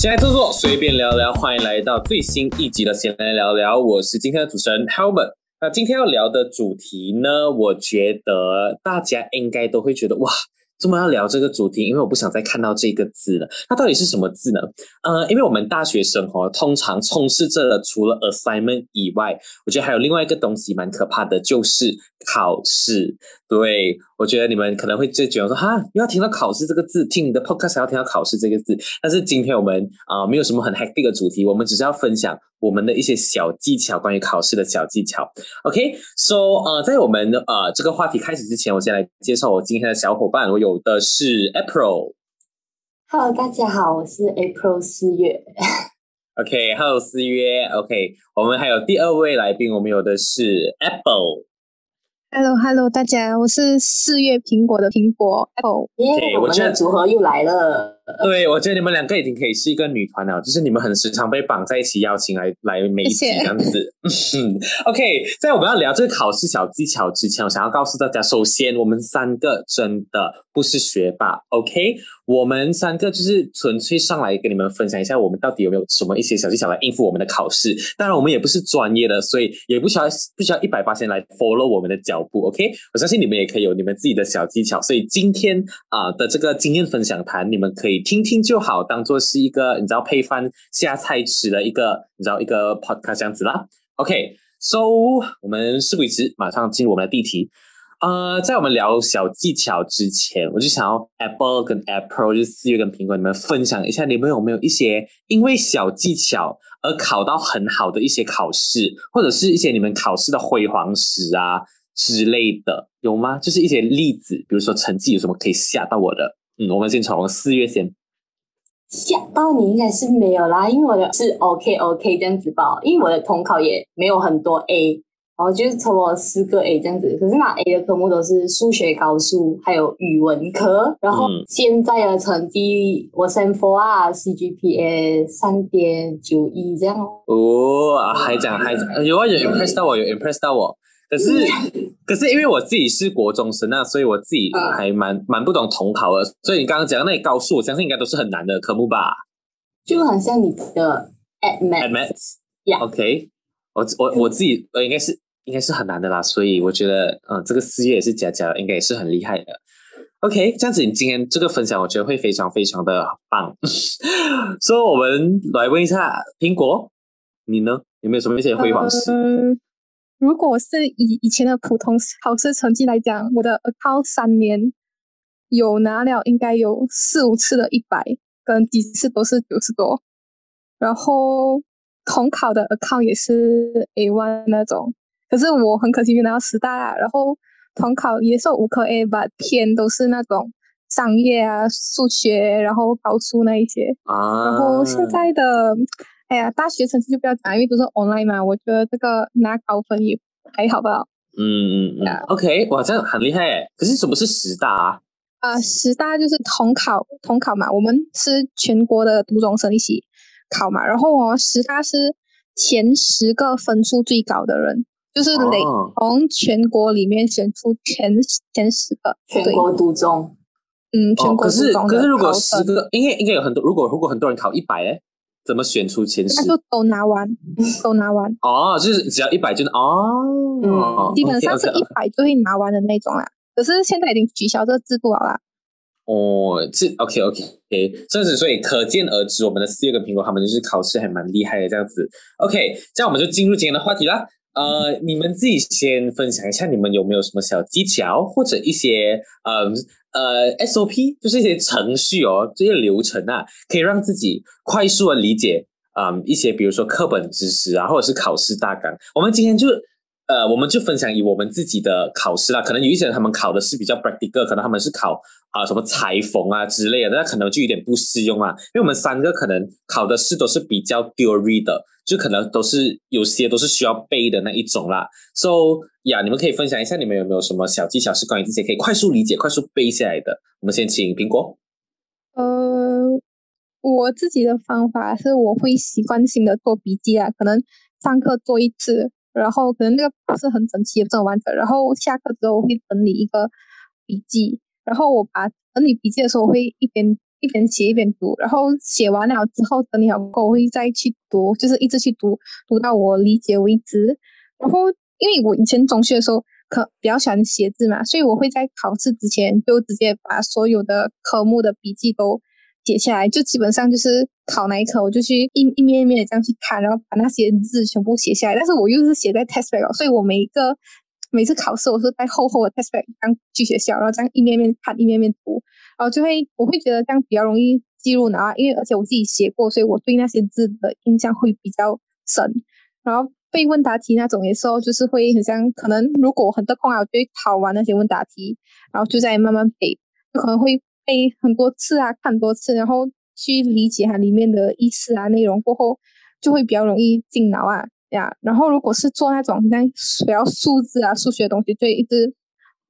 闲来坐坐，随便聊聊，欢迎来到最新一集的闲来聊聊。我是今天的主持人 Helmet。那今天要聊的主题呢，我觉得大家应该都会觉得哇。这么要聊这个主题，因为我不想再看到这个字了。它到底是什么字呢？呃，因为我们大学生哦，通常充斥着除了 assignment 以外，我觉得还有另外一个东西蛮可怕的，就是考试。对我觉得你们可能会最觉得说，哈，又要听到考试这个字，听你的 podcast 要听到考试这个字。但是今天我们啊，没有什么很 happy 的主题，我们只是要分享。我们的一些小技巧，关于考试的小技巧。OK，so 呃，在我们呃这个话题开始之前，我先来介绍我今天的小伙伴。我有的是 April。Hello，大家好，我是 April 四月。OK，Hello 四月。OK，我们还有第二位来宾，我们有的是 Apple。Hello，Hello，大家，我是四月苹果的苹果 Apple。耶，我们的组合又来了。对，我觉得你们两个已经可以是一个女团了，就是你们很时常被绑在一起，邀请来来每一集这样子。嗯，OK，在我们要聊这个考试小技巧之前，我想要告诉大家，首先我们三个真的不是学霸，OK。我们三个就是纯粹上来跟你们分享一下，我们到底有没有什么一些小技巧来应付我们的考试。当然，我们也不是专业的，所以也不需要不需要一百八千来 follow 我们的脚步。OK，我相信你们也可以有你们自己的小技巧。所以今天啊的这个经验分享谈，你们可以听听就好，当做是一个你知道配饭下菜吃的一个你知道一个 podcast 这样子啦。OK，so 我们事不宜迟，马上进入我们的第一题。呃，在我们聊小技巧之前，我就想要 Apple 跟 Apple 就是四月跟苹果，你们分享一下，你们有没有一些因为小技巧而考到很好的一些考试，或者是一些你们考试的辉煌史啊之类的，有吗？就是一些例子，比如说成绩有什么可以吓到我的？嗯，我们先从四月先。吓到你应该是没有啦，因为我的是 OK OK 这样子吧，因为我的统考也没有很多 A。然后就是抽了四个 A 这样子，可是那 A 的科目都是数学高数还有语文科。然后现在的成绩我 Sem Four 啊，CGPA 三点九一这样。哦，还讲还有啊，有 impress 到我，有 impress 到我。可是 可是因为我自己是国中生啊，所以我自己还蛮蛮不懂统考的。所以你刚刚讲的那些高数，我相信应该都是很难的科目吧？就很像你的 Admath，Yeah，OK。我我我自己我应该是。应该是很难的啦，所以我觉得，嗯，这个四月也是佳佳，应该也是很厉害的。OK，这样子，你今天这个分享，我觉得会非常非常的棒。所以，我们来问一下苹果，你呢，有没有什么一些辉煌史？如果是以以前的普通考试成绩来讲，我的 account 三年有拿了，应该有四五次的一百，跟几次都是九十多。然后统考的 account 也是 A one 那种。可是我很可惜没拿到师大，然后统考也是五科 A 吧，偏都是那种商业啊、数学，然后高数那一些。啊。然后现在的，哎呀，大学成绩就不要讲，因为都是 online 嘛，我觉得这个拿高分也还好吧。嗯嗯嗯。OK，哇，这样很厉害诶。可是什么是师大啊？啊，师大就是统考，统考嘛，我们是全国的读中生一起考嘛，然后哦，师大是前十个分数最高的人。就是累从全国里面选出前前十个，全国独中，嗯，全国独中。可是可是如果十个，应该应该有很多。如果如果很多人考一百，哎，怎么选出前十？那就都拿完，都拿完。哦，就是只要一百就能哦，基本上是一百就会拿完的那种啦。可是现在已经取消这个制度了啦。哦，这 OK OK OK，这样子，所以可见而知，我们的四月跟苹果他们就是考试还蛮厉害的这样子。OK，这样我们就进入今天的话题啦。呃，你们自己先分享一下，你们有没有什么小技巧，或者一些呃呃 SOP，就是一些程序哦，这些流程啊，可以让自己快速的理解啊一些，比如说课本知识啊，或者是考试大纲。我们今天就。呃，我们就分享以我们自己的考试啦，可能有一些人他们考的是比较 practical，可能他们是考啊什么裁缝啊之类的，那可能就有点不适用啊。因为我们三个可能考的试都是比较 theory 的，就可能都是有些都是需要背的那一种啦。So 呀，你们可以分享一下你们有没有什么小技巧是关于这些可以快速理解、快速背下来的？我们先请苹果。呃，我自己的方法是我会习惯性的做笔记啊，可能上课做一次。然后可能那个不是很整齐、不很完整。然后下课之后我会整理一个笔记，然后我把整理笔记的时候，我会一边一边写一边读，然后写完了之后整理好过后，我会再去读，就是一直去读，读到我理解为止。然后因为我以前中学的时候可比较喜欢写字嘛，所以我会在考试之前就直接把所有的科目的笔记都写下来，就基本上就是考哪一科我就去一一面一面的这样去看，然后把那些字全部写下来。但是我又是写在 test paper，所以我每一个每次考试我是带厚厚的 test paper 刚去学校，然后这样一面面看一面面读。然后就会，我会觉得这样比较容易记录啊，因为而且我自己写过，所以我对那些字的印象会比较深。然后背问答题那种的时候，就是会很像，可能如果很得空啊，我就会考完那些问答题，然后就在慢慢背，就可能会背很多次啊，看多次，然后去理解它里面的意思啊内容过后，就会比较容易进脑啊呀。然后如果是做那种像比较数字啊、数学的东西，就一直。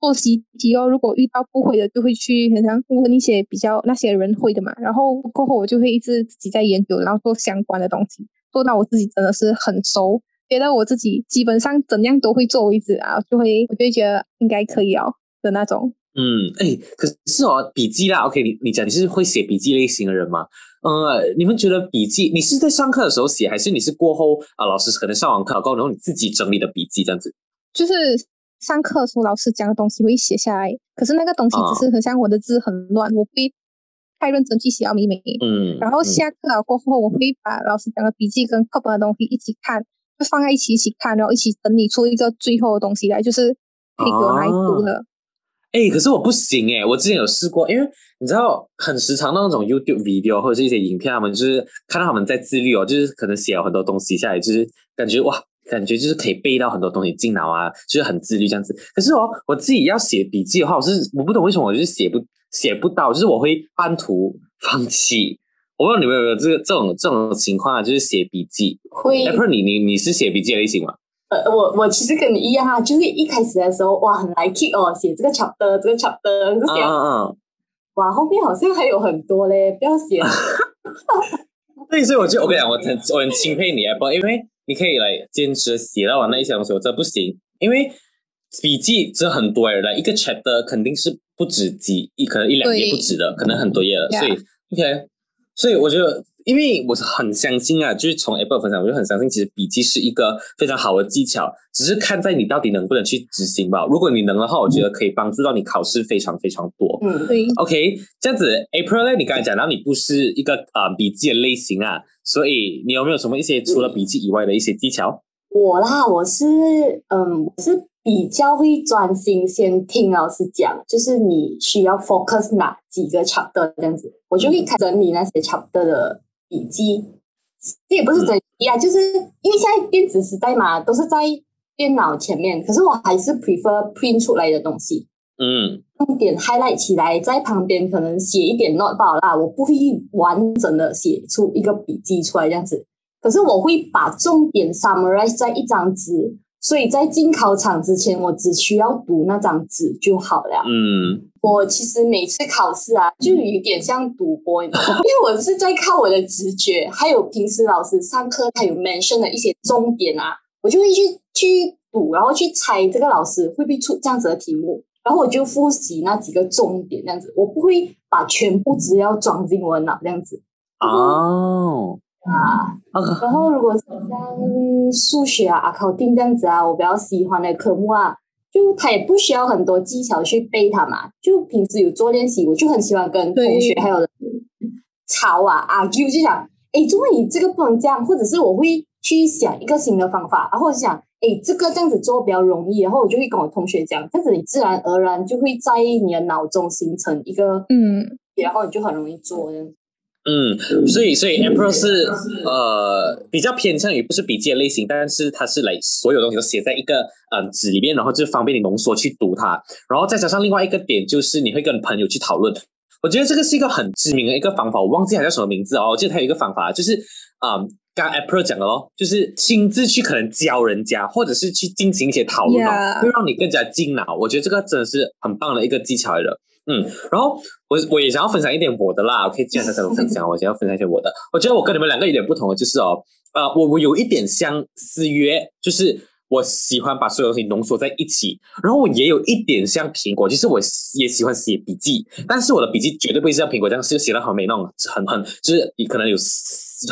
做习题哦，如果遇到不会的，就会去很像问一些比较那些人会的嘛。然后过后我就会一直自己在研究，然后做相关的东西，做到我自己真的是很熟，觉得我自己基本上怎样都会做为止啊，就会我就觉得应该可以哦的那种。嗯，哎，可是哦，笔记啦，OK，你你讲你是会写笔记类型的人吗？呃，你们觉得笔记你是在上课的时候写，还是你是过后啊老师可能上完课过后，然后你自己整理的笔记这样子？就是。上课时候老师讲的东西会写下来，可是那个东西只是很像我的字很乱，我会太认真去写到美美。嗯，然后下课了过后，我会把老师讲的笔记跟课本的东西一起看，就放在一起一起看，然后一起整理出一个最后的东西来，就是可以给我来读的。哎，可是我不行哎，我之前有试过，因为你知道，很时常那种 YouTube video 或者是一些影片，他们就是看到他们在自律哦，就是可能写了很多东西下来，就是感觉哇。感觉就是可以背到很多东西进脑啊，就是很自律这样子。可是哦，我自己要写笔记的话，我是我不懂为什么我就是写不写不到，就是我会半途放弃。我不知道你们有没有这个这种这种情况啊，就是写笔记会。不是你你你是写笔记类型吗？呃，我我其实跟你一样啊，就是一开始的时候哇很来气哦，写这个 chapter 这个 chapter 这些，嗯嗯，哇后面好像还有很多嘞，不要写。对，所以我就我跟你讲，我很我很钦佩你啊，不因为。你可以来坚持写到完那一些东西，我真不行，因为笔记真的很多来一个 chapter 肯定是不止几一，可能一两页不止的，可能很多页了，所以 OK，所以我觉得。因为我是很相信啊，就是从 Apple 分享，我就很相信，其实笔记是一个非常好的技巧，只是看在你到底能不能去执行吧。如果你能的话，我觉得可以帮助到你考试非常非常多。嗯，对。OK，这样子，April 呢？你刚才讲到你不是一个啊笔记的类型啊，所以你有没有什么一些除了笔记以外的一些技巧？我啦，我是嗯，我是。比较会专心先听老师讲，就是你需要 focus 哪几个 chapter 这样子，我就会开整理那些 chapter 的笔记。这也不是整理啊，就是因为现在电子时代嘛，都是在电脑前面，可是我还是 prefer print 出来的东西。嗯，重点 highlight 起来，在旁边可能写一点 note 罢啦，我不会完整的写出一个笔记出来这样子，可是我会把重点 summarize 在一张纸。所以在进考场之前，我只需要读那张纸就好了。嗯，我其实每次考试啊，就有点像赌博，因为我是在靠我的直觉，还有平时老师上课他有 mention 的一些重点啊，我就会去去赌，然后去猜这个老师会不会出这样子的题目，然后我就复习那几个重点，这样子，我不会把全部资料装进我脑这样子。哦。啊，然后如果是像数学啊、考定这样子啊，我比较喜欢的科目啊，就它也不需要很多技巧去背它嘛，就平时有做练习，我就很喜欢跟同学还有吵啊、argue，就想，哎，怎么你这个不能这样？或者是我会去想一个新的方法，然后想，哎，这个这样子做比较容易，然后我就会跟我同学讲，这样子你自然而然就会在你的脑中形成一个嗯，然后你就很容易做。嗯，所以所以 Emperor 是呃比较偏向于不是笔记的类型，但是它是来所有东西都写在一个嗯纸里面，然后就方便你浓缩去读它。然后再加上另外一个点就是你会跟朋友去讨论。我觉得这个是一个很知名的一个方法，我忘记它叫什么名字哦。我记得它有一个方法，就是啊，刚 April 讲的哦，就是亲自去可能教人家，或者是去进行一些讨论哦，会让你更加精脑。我觉得这个真的是很棒的一个技巧来的。嗯，然后我我也想要分享一点我的啦。OK，既然他这么分享，我想要分享一些我的。我觉得我跟你们两个有点不同的，就是哦，呃，我我有一点相思约，就是我喜欢把所有东西浓缩在一起，然后我也有一点像苹果，就是我也喜欢写笔记，但是我的笔记绝对不会像苹果这样，是写的很美那种，很很就是你可能有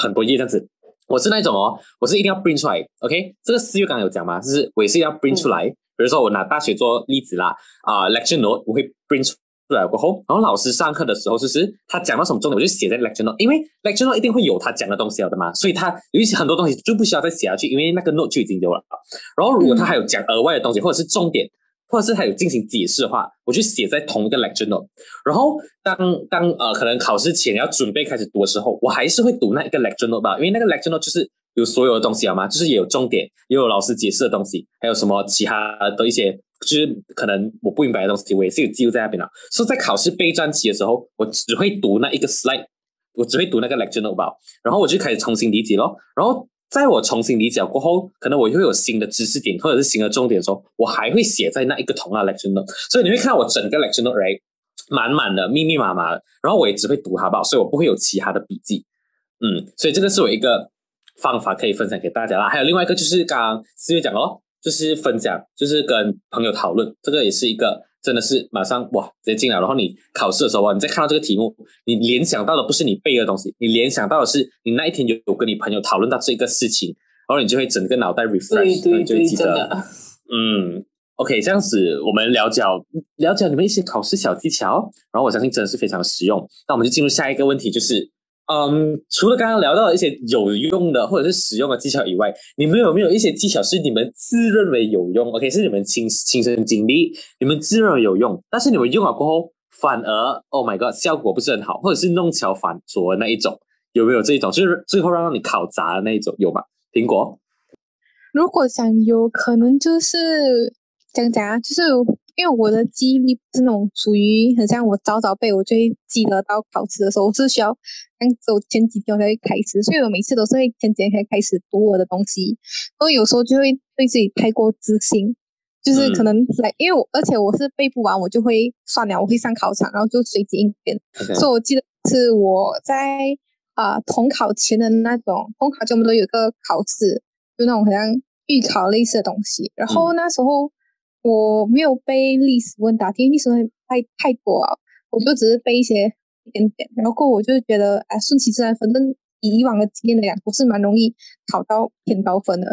很多页这样子。我是那种哦，我是一定要 bring 出来，OK？这个四月刚刚有讲嘛，就是我也是要 bring 出来。比如说我拿大学做例子啦，啊，lecture note 我会 bring 出来过后，然后老师上课的时候就是他讲到什么重点，我就写在 lecture note，因为 lecture note 一定会有他讲的东西了的嘛，所以他有一些很多东西就不需要再写下去，因为那个 note 就已经有了。然后如果他还有讲额外的东西，或者是重点。或者是他有进行解释的话，我就写在同一个 lecture note。然后当当呃可能考试前要准备开始读的时候，我还是会读那一个 lecture note 吧，因为那个 lecture note 就是有所有的东西好吗？就是也有重点，也有老师解释的东西，还有什么其他的一些就是可能我不明白的东西，我也是有记录在那边的。所以在考试备战期的时候，我只会读那一个 slide，我只会读那个 lecture note 吧，然后我就开始重新理解咯，然后。在我重新理解过后，可能我会有新的知识点或者是新的重点的时候，我还会写在那一个同样 lecture note。所以你会看我整个 lecture note right 满满的、密密麻麻的，然后我也只会读它吧，所以我不会有其他的笔记。嗯，所以这个是我一个方法可以分享给大家啦。还有另外一个就是刚刚四月讲哦，就是分享，就是跟朋友讨论，这个也是一个。真的是马上哇，直接进来，然后你考试的时候啊，你再看到这个题目，你联想到的不是你背的东西，你联想到的是你那一天有有跟你朋友讨论到这个事情，然后你就会整个脑袋 refresh，你就记得。嗯，OK，这样子我们了解了解你们一些考试小技巧，然后我相信真的是非常实用。那我们就进入下一个问题，就是。嗯，除了刚刚聊到的一些有用的或者是实用的技巧以外，你们有没有一些技巧是你们自认为有用？OK，是你们亲亲身经历，你们自认为有用，但是你们用了过后，反而 Oh my God，效果不是很好，或者是弄巧反拙那一种，有没有这一种？就是最后让你考砸的那一种，有吗？苹果？如果想有可能，就是讲讲啊，就是。因为我的记忆力是那种属于很像我早早背，我就会记得到考试的时候，我是需要刚走前几天我才会开始，所以我每次都是会前几天才开始读我的东西。所以有时候就会对自己太过自信，就是可能来，因为我而且我是背不完，我就会算了，我会上考场，然后就随机应变。所以我记得是我在啊统考前的那种统考前，我们都有个考试，就那种好像预考类似的东西，然后那时候。我没有背历史问答题，历史问太太多啊，我就只是背一些一点点，然后我就觉得哎，顺其自然，反正以以往的经验来讲，不是蛮容易考到偏高分的。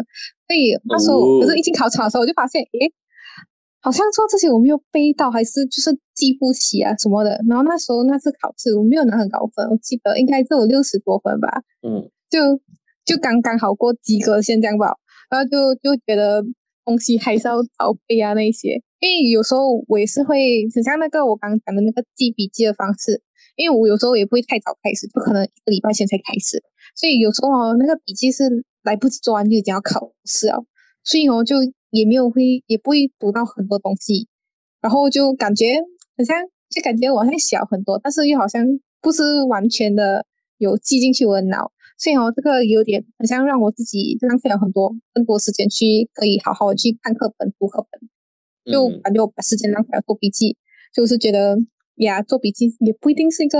所以那时候，可是一进考场的时候，我就发现，诶，好像说这些我没有背到，还是就是记不起啊什么的。然后那时候那次考试，我没有拿很高分，我记得应该只有六十多分吧。嗯，就就刚刚好过及格线这样吧。然后就就觉得。东西还是要早背啊，那些，因为有时候我也是会，很像那个我刚讲的那个记笔记的方式，因为我有时候也不会太早开始，不可能一个礼拜前才开始，所以有时候哦，那个笔记是来不及做完就已经要考试了，所以哦就也没有会，也不会读到很多东西，然后就感觉好像就感觉往上小很多，但是又好像不是完全的有记进去我的脑。所以哦，这个有点好像让我自己浪费了很多更多时间去可以好好的去看课本、读课本，就感觉我把时间浪费了做笔记，就是觉得呀，做笔记也不一定是一个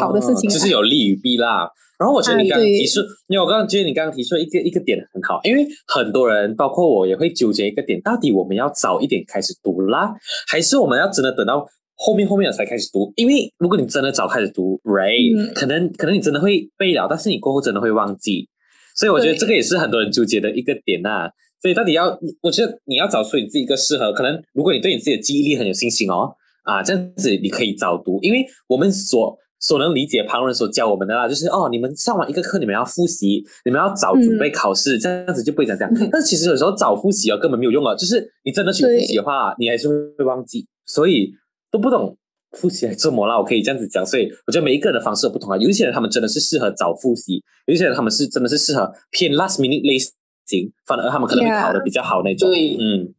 好的事情，就是有利与弊啦。然后我觉得你刚刚提出，因为我刚刚觉得你刚刚提出一个一个点很好，因为很多人包括我也会纠结一个点，到底我们要早一点开始读啦，还是我们要真的等到？后面后面才开始读，因为如果你真的早开始读，right，可能可能你真的会背了，但是你过后真的会忘记，所以我觉得这个也是很多人纠结的一个点呐。所以到底要，我觉得你要找出你自己一个适合，可能如果你对你自己的记忆力很有信心哦，啊，这样子你可以早读，因为我们所所能理解旁人所教我们的啦，就是哦，你们上完一个课，你们要复习，你们要早准备考试，这样子就不会讲这样。但是其实有时候早复习哦根本没有用啊，就是你真的去复习的话，你还是会忘记，所以。都不懂复习来做么啦？我可以这样子讲，所以我觉得每一个人的方式不同啊。有一些人他们真的是适合早复习，有一些人他们是真的是适合偏 last minute 类型，反而他们可能会考的比较好那种。对，嗯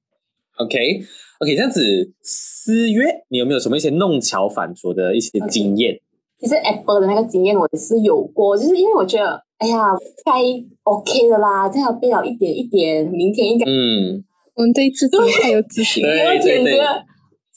，OK，OK，这样子，四月你有没有什么一些弄巧反拙的一些经验？其实 Apple 的那个经验我也是有过，就是因为我觉得，哎呀，该 OK 的啦，这样背了一点一点，明天应该，嗯，我们这一次真的太有自信，对 对对。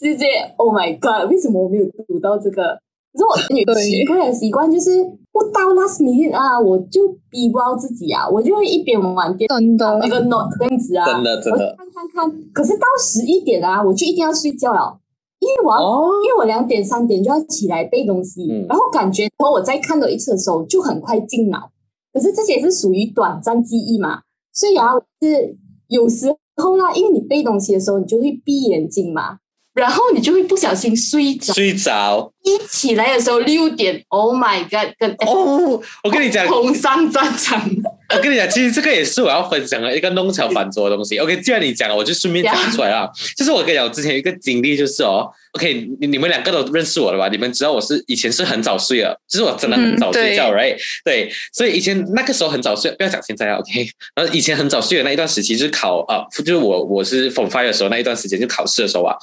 直接，Oh my God！为什么我没有读到这个？可是我有奇怪的习惯，就是不到 last minute 啊，我就逼不到自己啊，我就会一边玩电真的那个 note 这样子啊，真的真的我看看看。可是到十一点啊，我就一定要睡觉了，因为我要、哦，因为我两点三点就要起来背东西，嗯然后感觉和我再看到一次的时候就很快进脑。可是这些是属于短暂记忆嘛，所以啊，是有时候啦，因为你背东西的时候，你就会闭眼睛嘛，然后你就会不小心睡着。睡着一起来的时候六点，Oh my God，跟哦。我跟你讲，同上战场。我跟你讲，其实这个也是我要分享的一个弄巧反拙的东西。OK，既然你讲了，我就顺便讲出来啊。就是我跟你讲，我之前有一个经历，就是哦，OK，你你们两个都认识我了吧？你们知道我是以前是很早睡的，就是我真的很早睡觉、嗯 r i g h t 对，所以以前那个时候很早睡，不要讲现在啊，OK。然后以前很早睡的那一段时期，就是考啊、就是我我是 Form Five 的时候那一段时间，就考试的时候啊，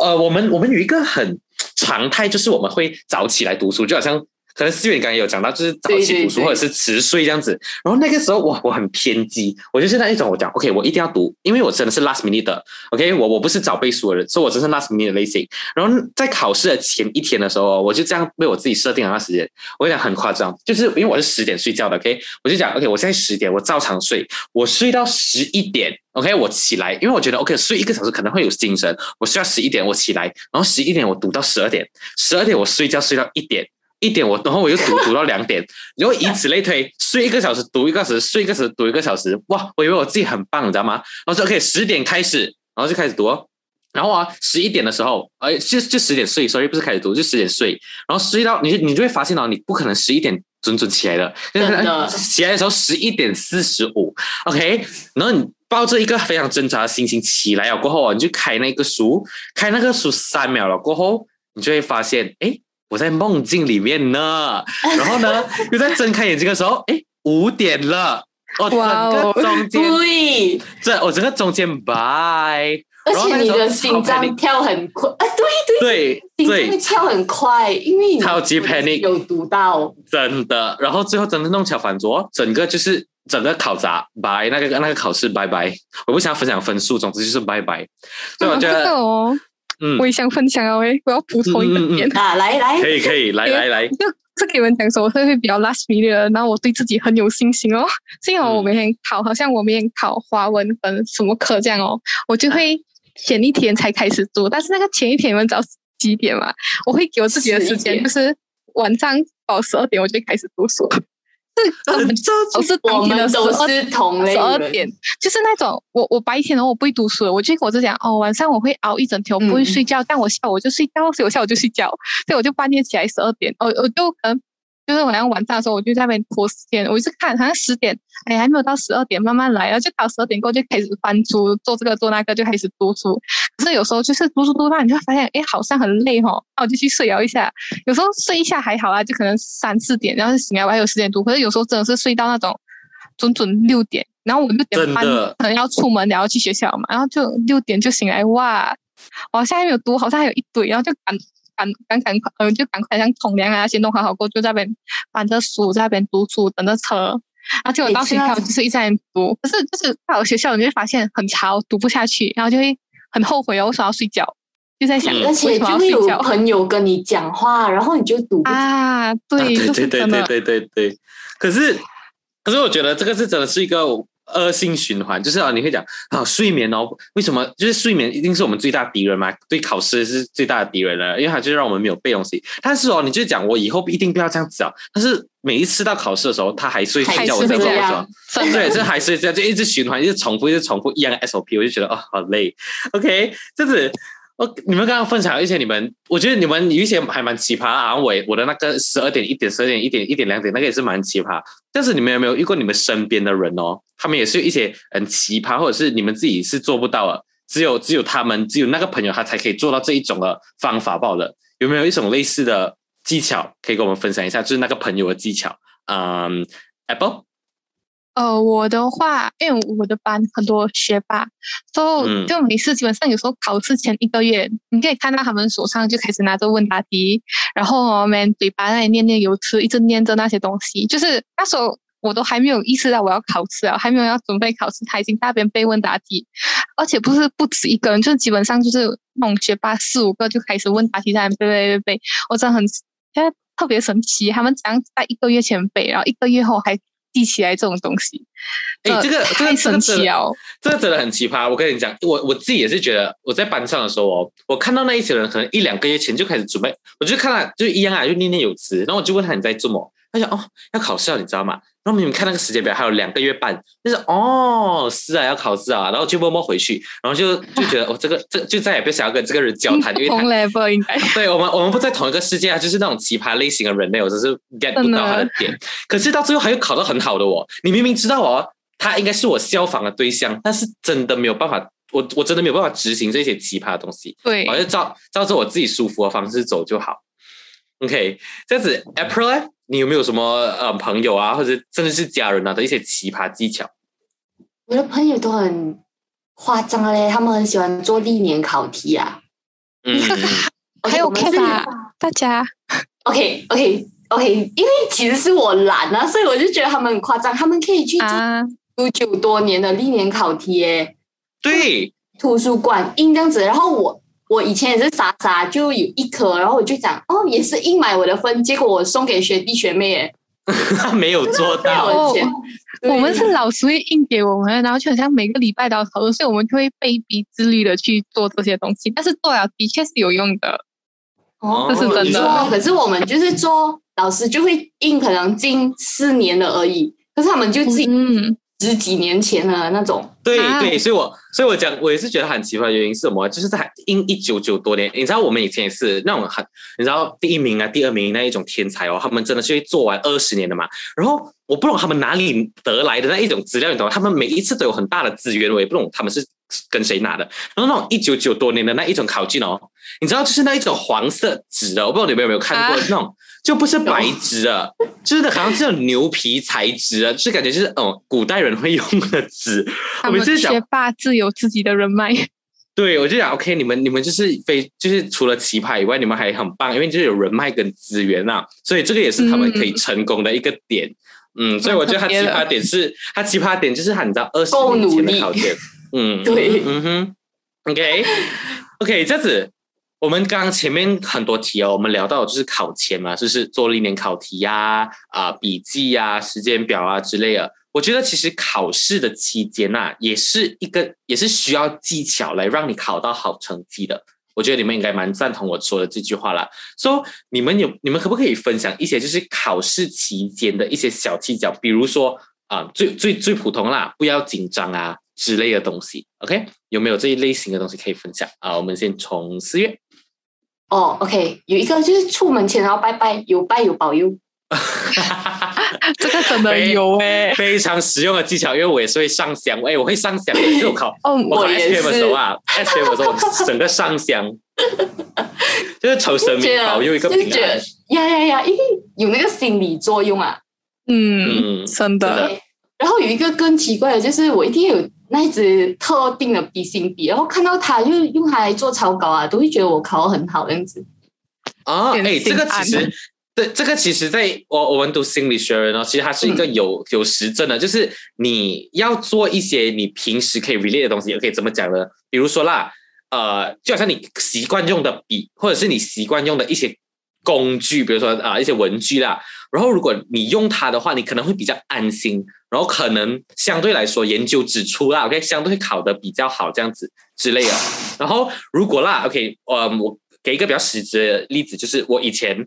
呃，我们我们有一个很常态，就是我们会早起来读书，就好像。可能思远刚才有讲到，就是早起读书或者是迟睡这样子。然后那个时候我，我很偏激，我就是那一种，我讲 OK，我一定要读，因为我真的是 last minute 的，OK，我我不是早背书的人，所以我真是 last minute 的类型。然后在考试的前一天的时候，我就这样为我自己设定了那时间，我跟你讲很夸张，就是因为我是十点睡觉的，OK，我就讲 OK，我现在十点，我照常睡，我睡到十一点。OK，我起来，因为我觉得 OK 睡一个小时可能会有精神，我睡到十一点，我起来，然后十一点我读到十二点，十二点我睡觉睡到一点，一点我，然后我又读读到两点，然后以此类推，睡一个小时读一个小时，睡一个小时读一个小时，哇！我以为我自己很棒，你知道吗？然后说 OK 十点开始，然后就开始读、哦。然后啊，十一点的时候，哎，就就十点睡，sorry，不是开始读，就十点睡。然后睡到你你就会发现哦，你不可能十一点准准起来的，就是真的起来的时候十一点四十五，OK，然后你抱着一个非常挣扎的心情起来了过后啊，你就开那个书，开那个书三秒了过后，你就会发现，哎，我在梦境里面呢。然后呢，又在睁开眼睛的时候，哎，五点了。哦，哇哦整个中间，对，这我整个中间拜，而且你的心超脏跳很快，啊，对对，对心脏跳很快，因为超级 panic 有读到，真的。然后最后真的弄巧反拙，整个就是整个考砸拜，那个那个考试拜拜。我不想分享分数，总之就是拜拜。所以我觉得，哦，嗯。我，也想分享啊，喂，我要补充一嗯嗯嗯。个点，啊，来来。可，以可以，来来来，就跟你们讲说，我会会比较 last minute，的然后我对自己很有信心哦。幸好我每天考，好像我每天考华文跟什么课这样哦，我就会前一天才开始读，但是那个前一天你们知道几点嘛？我会给我自己的时间就是晚上到十二点我就开始读书，是他们都是我们都是同类十二人，点，就是那种我我白天哦我不会读书的，我就跟我就讲哦晚上我会熬一整天，我不会嗯睡觉，但我下午我就睡觉，所以我下午就睡觉，所以我就半夜起来十二点，哦我就可能就是晚上晚上的时候我就在那边拖时间，我就看好像十点，哎还没有到十二点，慢慢来，然后就到十二点过后就开始翻书，做这个做那个就开始读书，可是有时候就是读书读到你就会发现哎好像很累哦，那我就去睡了一下，有时候睡一下还好啊，就可能三四点，然后醒来我还有时间读。可是有时候真的是睡到那种准准六点，然后我六点半可能要出门，然后去学校嘛，然后就六点就醒来，哇，我现在没有读，好像还有一堆，然后就赶赶赶赶快，嗯，就赶快像冲凉啊，先弄好好过，就在那边翻着书，在那边读书，等着车。然后结果到学校就是一直在那边读，可是就是到了学校，你就会发现很潮，读不下去，然后就会很后悔哦，我想要睡觉？就在想，嗯而且就会有要睡觉朋友跟你讲话，然后你就读不进啊？啊对。对对对对对对。可是可是我觉得这个是真的是一个恶性循环，就是啊，你会讲啊，睡眠哦，为什么？就是睡眠一定是我们最大的敌人嘛，对考试是最大的敌人了，因为它就让我们没有背东西。但是哦，你就讲我以后一定不要这样子啊，但是每一次到考试的时候，他还是会睡觉，我在跟我说对，这还是这样，就一直循环，一直重复，一直重复一样的 SOP，我就觉得哦，好累。OK，这样子，哦，你们刚刚分享一些你们，我觉得你们有一些还蛮奇葩啊。我我的那个十二点、一点、十二点、一点、一点、两点，那个也是蛮奇葩。但是你们有没有遇过你们身边的人哦？他们也是一些很奇葩，或者是你们自己是做不到的，只有只有他们，只有那个朋友他才可以做到这一种的方法罢了。有没有一种类似的技巧可以跟我们分享一下？就是那个朋友的技巧。嗯，Apple。呃，我的话，因为我的班很多学霸，所嗯以就每次基本上有时候考试前一个月，你可以看到他们手上就开始拿着问答题，然后我们嘴巴那里念念有词，一直念着那些东西。就是那时候我都还没有意识到我要考试啊，还没有要准备考试，他已经大边背问答题，而且不是不止一个人，就是基本上就是那种学霸四五个就开始问答题在背背背背，我真的很现在特别神奇，他们这样在一个月前背，然后一个月后还记起来这种东西。哎，这个这个太神奇了，这个真的很奇葩。我跟你讲，我我自己也是觉得，我在班上的时候哦，我看到那一些人可能一两个月前就开始准备，我就看他就一样啊，就念念有词，然后我就问他你在做么？他想哦要考试了，你知道吗？然后你们看那个时间表，还有两个月半，就是哦是啊要考试啊，然后就默默回去，然后就就觉得 哦这个这就再也不想要跟这个人交谈，因为他 level 应该对我们我们不在同一个世界啊，就是那种奇葩类型的人类，我只是 get 不到他的点。可是到最后还有考得很好的我，你明明知道哦，他应该是我效仿的对象，但是真的没有办法，我我真的没有办法执行这些奇葩的东西。对，我就照照着我自己舒服的方式走就好。OK，这样子，April 呢？你有没有什么呃朋友啊，或者甚至是家人啊的一些奇葩技巧？我的朋友都很夸张嘞，他们很喜欢做历年考题啊。嗯，还有 OK 吧？大家 OK OK OK，因为其实是我懒啊，所以我就觉得他们很夸张，他们可以去读九多年的历年考题耶。对，图书馆印这样子，然后我。我以前也是傻傻就有一颗，然后我就讲哦，也是硬买我的分，结果我送给学弟学妹，他 没有做到。我们是老师会硬给我们，然后就好像每个礼拜都要考，所以我们就会被逼自律的去做这些东西。但是做了的确是有用的，哦，这是真的。可是我们就是做，老师就会印，可能近四年了而已，可是他们就自己嗯。十几年前的那种，对对，所以我所以我讲，我也是觉得很奇怪，原因是什么？就是在因一九九多年，你知道我们以前也是那种很，你知道第一名啊、第二名那一种天才哦，他们真的是会做完二十年的嘛。然后我不懂他们哪里得来的那一种资料，你懂吗？他们每一次都有很大的资源，我也不懂他们是跟谁拿的。然后那种一九九多年的那一种考卷哦，你知道就是那一种黄色纸的，我不知道你们有没有看过那种。就不是白纸啊，就是好像是牛皮材质啊，就是感觉就是哦，古代人会用的纸。我们是学霸自有自己的人脉。对，我就想，OK，你们你们就是非就是除了奇葩以外，你们还很棒，因为就是有人脉跟资源啊，所以这个也是他们可以成功的一个点。嗯，所以我觉得他奇葩点是，他奇葩点就是他你知道二十年前的条件。嗯，对，嗯哼，OK，OK，这样子。我们刚刚前面很多题哦，我们聊到就是考前嘛，就是做历年考题呀、啊笔记呀、时间表啊之类的。我觉得其实考试的期间呐，也是一个也是需要技巧来让你考到好成绩的。我觉得你们应该蛮赞同我说的这句话啦。说你们有你们可不可以分享一些就是考试期间的一些小技巧？比如说啊，最最最普通啦，不要紧张啊之类的东西。OK，有没有这一类型的东西可以分享啊？我们先从四月。哦，OK，有一个就是出门前然后拜拜，有拜有保佑。这个真的有哎，非常实用的技巧，因为我也是会上香，哎，我会上香，就考 哦，我考 S P M 的时候啊，S P M 的时候 整个上香，就是求神明保佑一个平安。呀呀呀，因为有那个心理作用啊。嗯，真的。然后有一个更奇怪的，就是我一定有。那一支特定的笔芯笔，然后看到他就用它来做草稿啊，都会觉得我考很好这样子。啊，哎，这个其实，对，这个其实在我我们读心理学人哦，其实它是一个有有实证的，就是你要做一些你平时可以 relate 的东西，可以怎么讲呢？比如说啦，呃，就好像你习惯用的笔，或者是你习惯用的一些工具，比如说啊一些文具啦，然后如果你用它的话，你可能会比较安心。然后可能相对来说，研究指出啦，OK，相对会考的比较好，这样子之类的。然后如果啦，OK，呃，我给一个比较实质的例子，就是我以前，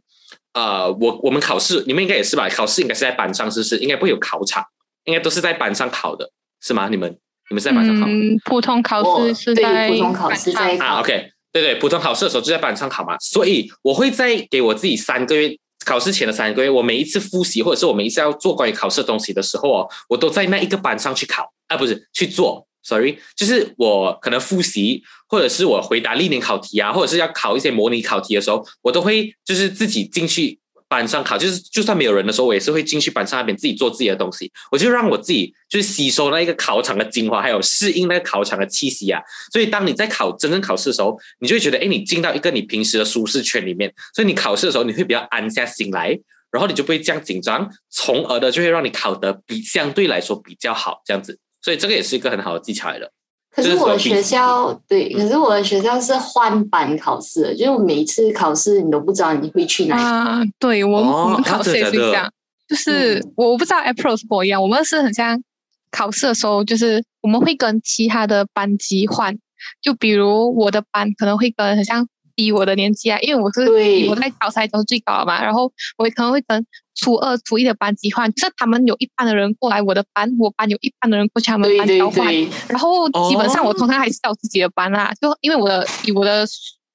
呃，我我们考试，你们应该也是吧？考试应该是在班上，是不是？应该不会有考场，应该都是在班上考的，是吗？你们你们是在班上考？嗯，普通考试是在普通考试在啊，OK，对对，普通考试的时候就在班上考嘛。所以我会在给我自己三个月。考试前的三个月，我每一次复习，或者是我每一次要做关于考试的东西的时候哦，我都在那一个班上去考啊，不是去做，sorry，就是我可能复习，或者是我回答历年考题啊，或者是要考一些模拟考题的时候，我都会就是自己进去。班上考就是，就算没有人的时候，我也是会进去班上那边自己做自己的东西。我就让我自己就是吸收那一个考场的精华，还有适应那个考场的气息啊。所以当你在考真正考试的时候，你就会觉得，哎，你进到一个你平时的舒适圈里面，所以你考试的时候你会比较安下心来，然后你就不会这样紧张，从而的就会让你考得比相对来说比较好这样子。所以这个也是一个很好的技巧来的。可是是我的学校对，可是我的学校是换班考试的，就是每一次考试你都不知道你会去哪里。啊，对我们、我们考试也是这样，就是、我我不知道 April 是不一样，我们是很像考试的时候，就是我们会跟其他的班级换，就比如我的班可能会跟很像比我的年纪啊，因为我是对我在高三都是最高的嘛，然后我可能会跟初二、初一的班级换，就是他们有一半的人过来我的班，我班有一半的人过去他们班交换，然后基本上哦我通常还是在我自己的班啦，就因为我的以我的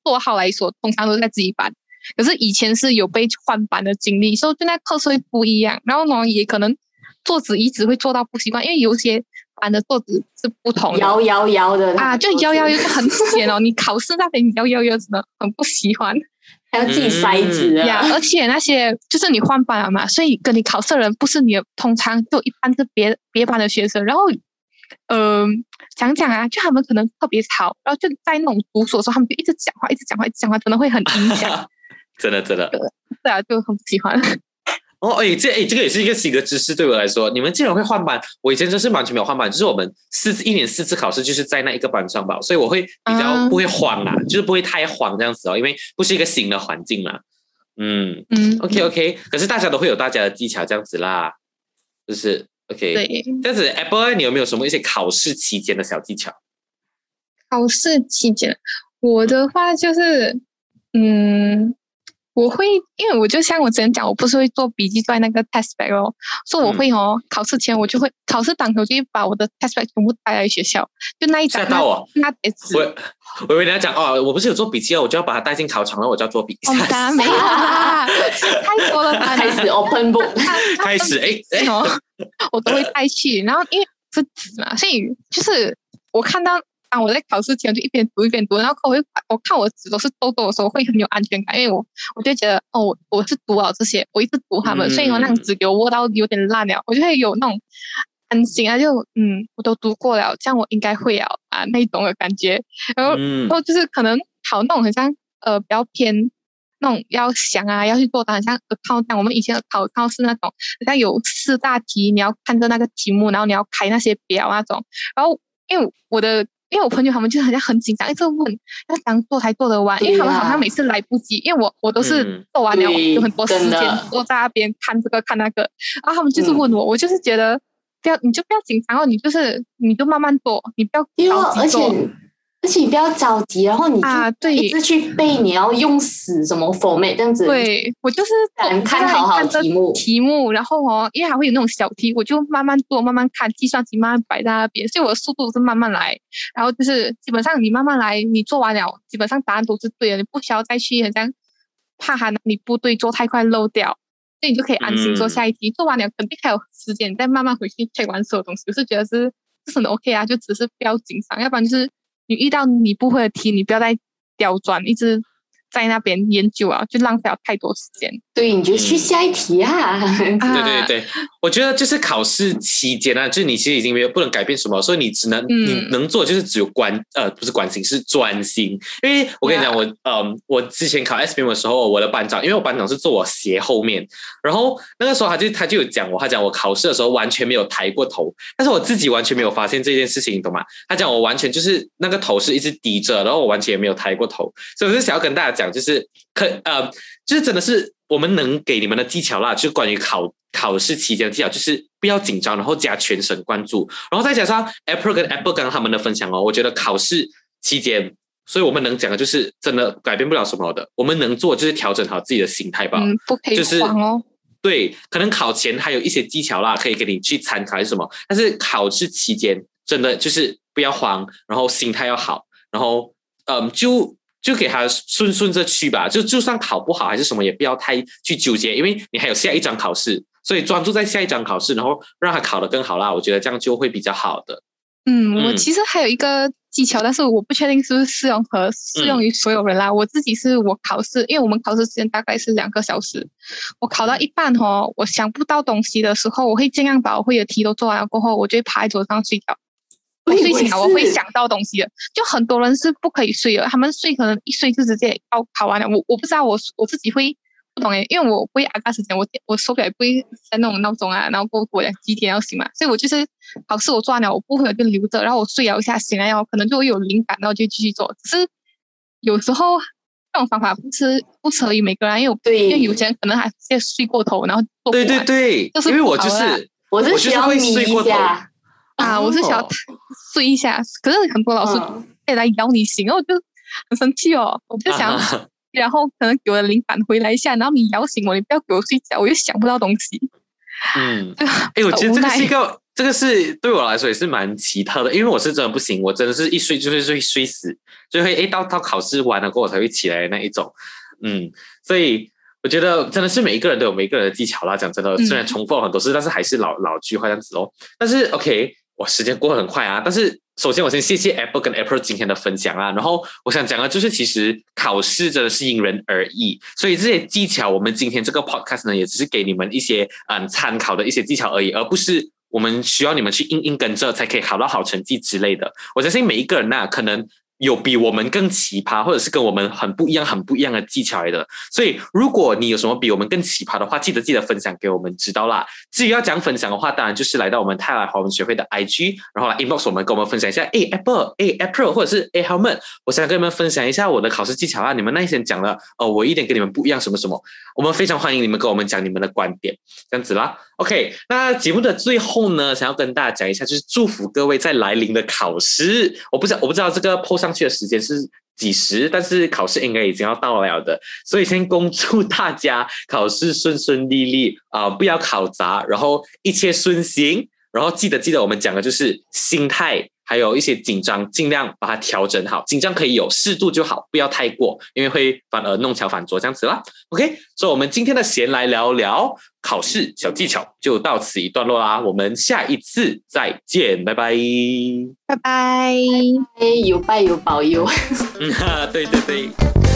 座号来说，通常都是在自己班。可是以前是有被换班的经历，所以就那课是会不一样。然后呢，也可能坐姿一直会坐到不习惯，因为有些班的坐姿是不同的摇摇摇的啊，就摇摇摇就很险哦。你考试那边你摇摇摇真的很不喜欢还要自己筛子呀、啊。而且那些就是你换班了嘛，所以跟你考试的人不是你的，通常就一般是别别班的学生，然后。嗯，讲讲啊，就他们可能特别吵，然后就在那种读书的时候，他们就一直讲话，一直讲话，一直讲话，真的会很影响。真的真的。对啊，就很不喜欢。哦，哎，这哎，这个也是一个新的知识，对我来说，你们竟然会换班，我以前真是完全没有换班，就是我们四次一年四次考试就是在那一个班上吧，所以我会比较啊不会慌啦，就是不会太慌这样子哦，因为不是一个新的环境嘛。嗯嗯，OK OK，可是大家都会有大家的技巧这样子啦，就是 OK。对，这样子，Apple，你有没有什么一些考试期间的小技巧？考试期间，我的话就是，嗯，我会，因为我就像我之前讲，我不是会做笔记在那个 test bag 哦，所以我嗯会哦，考试前我就会，考试当天我就会把我的 test bag 全部带来学校，就那一张吓到我那那叠纸。我我以为你要讲哦，我不是有做笔记哦，我就要把它带进考场了，我就要做笔记。哦，当然没有啦，太多了吧？开始 open book，开始哎哎，哦，我都会带去。然后因为是纸嘛，所以就是我看到，当我在考试前就一边读一边读，然后我会我看我纸都是痘痘的时候，会很有安全感，因为我我就觉得哦，我我是读了这些，我一直读他们，所以我那张纸给我握到有点烂了，我就会有那种。安心啊，就嗯，我都读过了，这样我应该会了啊那种的感觉。然后嗯然后就是可能考那种很像呃比较偏那种要想啊，要去做的，很像 account。我们以前的考 account 是那种好像有四大题，你要看着那个题目，然后你要开那些表那种。然后因为我的因为我朋友他们就好像很紧张，一直问要怎样做才做得完，因为他们好像每次来不及，因为我我都是嗯。做完了，嗯有很多时间坐在那边看这个看那个，然后他们就是嗯。问我，我就是觉得。不要，你就不要紧张哦，你就是你就慢慢做，你不要因为而且着急做而且你不要着急，然后你就啊。对，一直去背，你要用死什么 format 这样子，，对我就是看好好题目题目，然后哦，因为还会有那种小题，我就慢慢做，慢慢看，计算机慢慢摆在那边，所以我的速度是慢慢来。然后就是基本上你慢慢来，你做完了，基本上答案都是对的，你不需要再去好像怕它哪里不对，做太快漏掉，所以你就可以安心做嗯下一题。做完了肯定还有时间，再慢慢回去 check 完所有东西。我是觉得是是很 OK 啊，就只是不要紧张，要不然就是你遇到你不会的题，你不要再刁钻，一直在那边研究啊，就浪费了太多时间。对，你就去下一题啊。对对啊对，我觉得就是考试期间啊，就是你其实已经没有不能改变什么，所以你只能、嗯你能做就是只有关呃不是关心是专心。因为我跟你讲，我嗯、我之前考 S B M 的时候，我的班长因为我班长是坐我斜后面，然后那个时候他就他就有讲我，他讲我考试的时候完全没有抬过头，但是我自己完全没有发现这件事情，你懂吗？他讲我完全就是那个头是一直低着，然后我完全也没有抬过头，所以我就想要跟大家讲，就是可呃，就是真的是我们能给你们的技巧啦，就是关于考考试期间的技巧，就是不要紧张，然后加全神贯注，然后再加上 Apple 跟 Apple 刚刚他们的分享哦，我觉得考试期间。所以我们能讲的就是真的改变不了什么的，我们能做就是调整好自己的心态吧。嗯，不可以就是哦。对，可能考前还有一些技巧啦，可以给你去参考还是什么，但是考试期间真的就是不要慌，然后心态要好，然后嗯，就就给他顺顺着去吧，就就算考不好还是什么，也不要太去纠结，因为你还有下一张考试，所以专注在下一张考试，然后让他考得更好啦，我觉得这样就会比较好的。嗯，我嗯其实还有一个技巧，但是我不确定是不是适用和适用于所有人啦。我自己是我考试，因为我们考试时间大概是两个小时，我考到一半哦，我想不到东西的时候，我会尽量把我会的题都做完了过后，我就会趴在桌上睡觉。我睡醒了，我会想到东西的。就很多人是不可以睡的，他们睡可能一睡就直接要考完了。我我不知道我我自己会不懂诶，因为我不会阿嘎时间，我我手表也不会在那种闹钟啊，然后过我讲几点要醒嘛，所以我就是考试我做完了，我不会就留着，然后我睡了一下醒来，然后可能就会有灵感，然后就继续做。只是有时候这种方法不是不适合于每个人，因为因为有些人可能还是睡过头，然后做对对对，就是因为我就是我就是需要睡一下啊，我是想要睡一下，可是很多老师会来摇你醒，然后就很生气哦，我就想。然后可能给我的灵感回来一下，然后你摇醒我，你不要给我睡觉，我又想不到东西。嗯，哎，我觉得这个是一个，这个是对我来说也是蛮奇特的，因为我是真的不行，我真的是一睡就是睡睡死，就会哎到到考试完了过后才会起来那一种。嗯，所以我觉得真的是每一个人都有每一个人的技巧啦。讲真的，虽然重复了很多次，但是还是老老句话这样子哦。但是 OK，哇，时间过得很快啊，但是。首先，我先谢谢 Apple 跟 Apple 今天的分享啊。然后，我想讲的就是，其实考试真的是因人而异，所以这些技巧，我们今天这个 Podcast 呢，也只是给你们一些嗯参考的一些技巧而已，而不是我们需要你们去硬硬跟着才可以考到好成绩之类的。我相信每一个人呐，可能。有比我们更奇葩，或者是跟我们很不一样、很不一样的技巧来的。所以，如果你有什么比我们更奇葩的话，记得记得分享给我们知道啦。至于要讲分享的话，当然就是来到我们泰来华文学会的 IG，然后来 inbox 我们，跟我们分享一下。哎，Apple，哎，April，或者是哎，Helmet，我想跟你们分享一下我的考试技巧啊。你们那一天讲了，哦，我一点跟你们不一样，什么什么，我们非常欢迎你们跟我们讲你们的观点，这样子啦。OK，那节目的最后呢，想要跟大家讲一下，就是祝福各位在来临的考试。我不知道，我不知道这个 PO 上去的时间是几时，但是考试应该已经要到了的，所以先恭祝大家考试顺顺利利啊，不要考砸，然后一切顺心。然后记得记得，我们讲的就是心态。还有一些紧张，尽量把它调整好。紧张可以有适度就好，不要太过，因为会反而弄巧反拙这样子啦。OK，所以我们今天的闲来聊聊考试小技巧就到此一段落啦。我们下一次再见，拜拜，拜拜，有拜有保佑。嗯哈，对对对。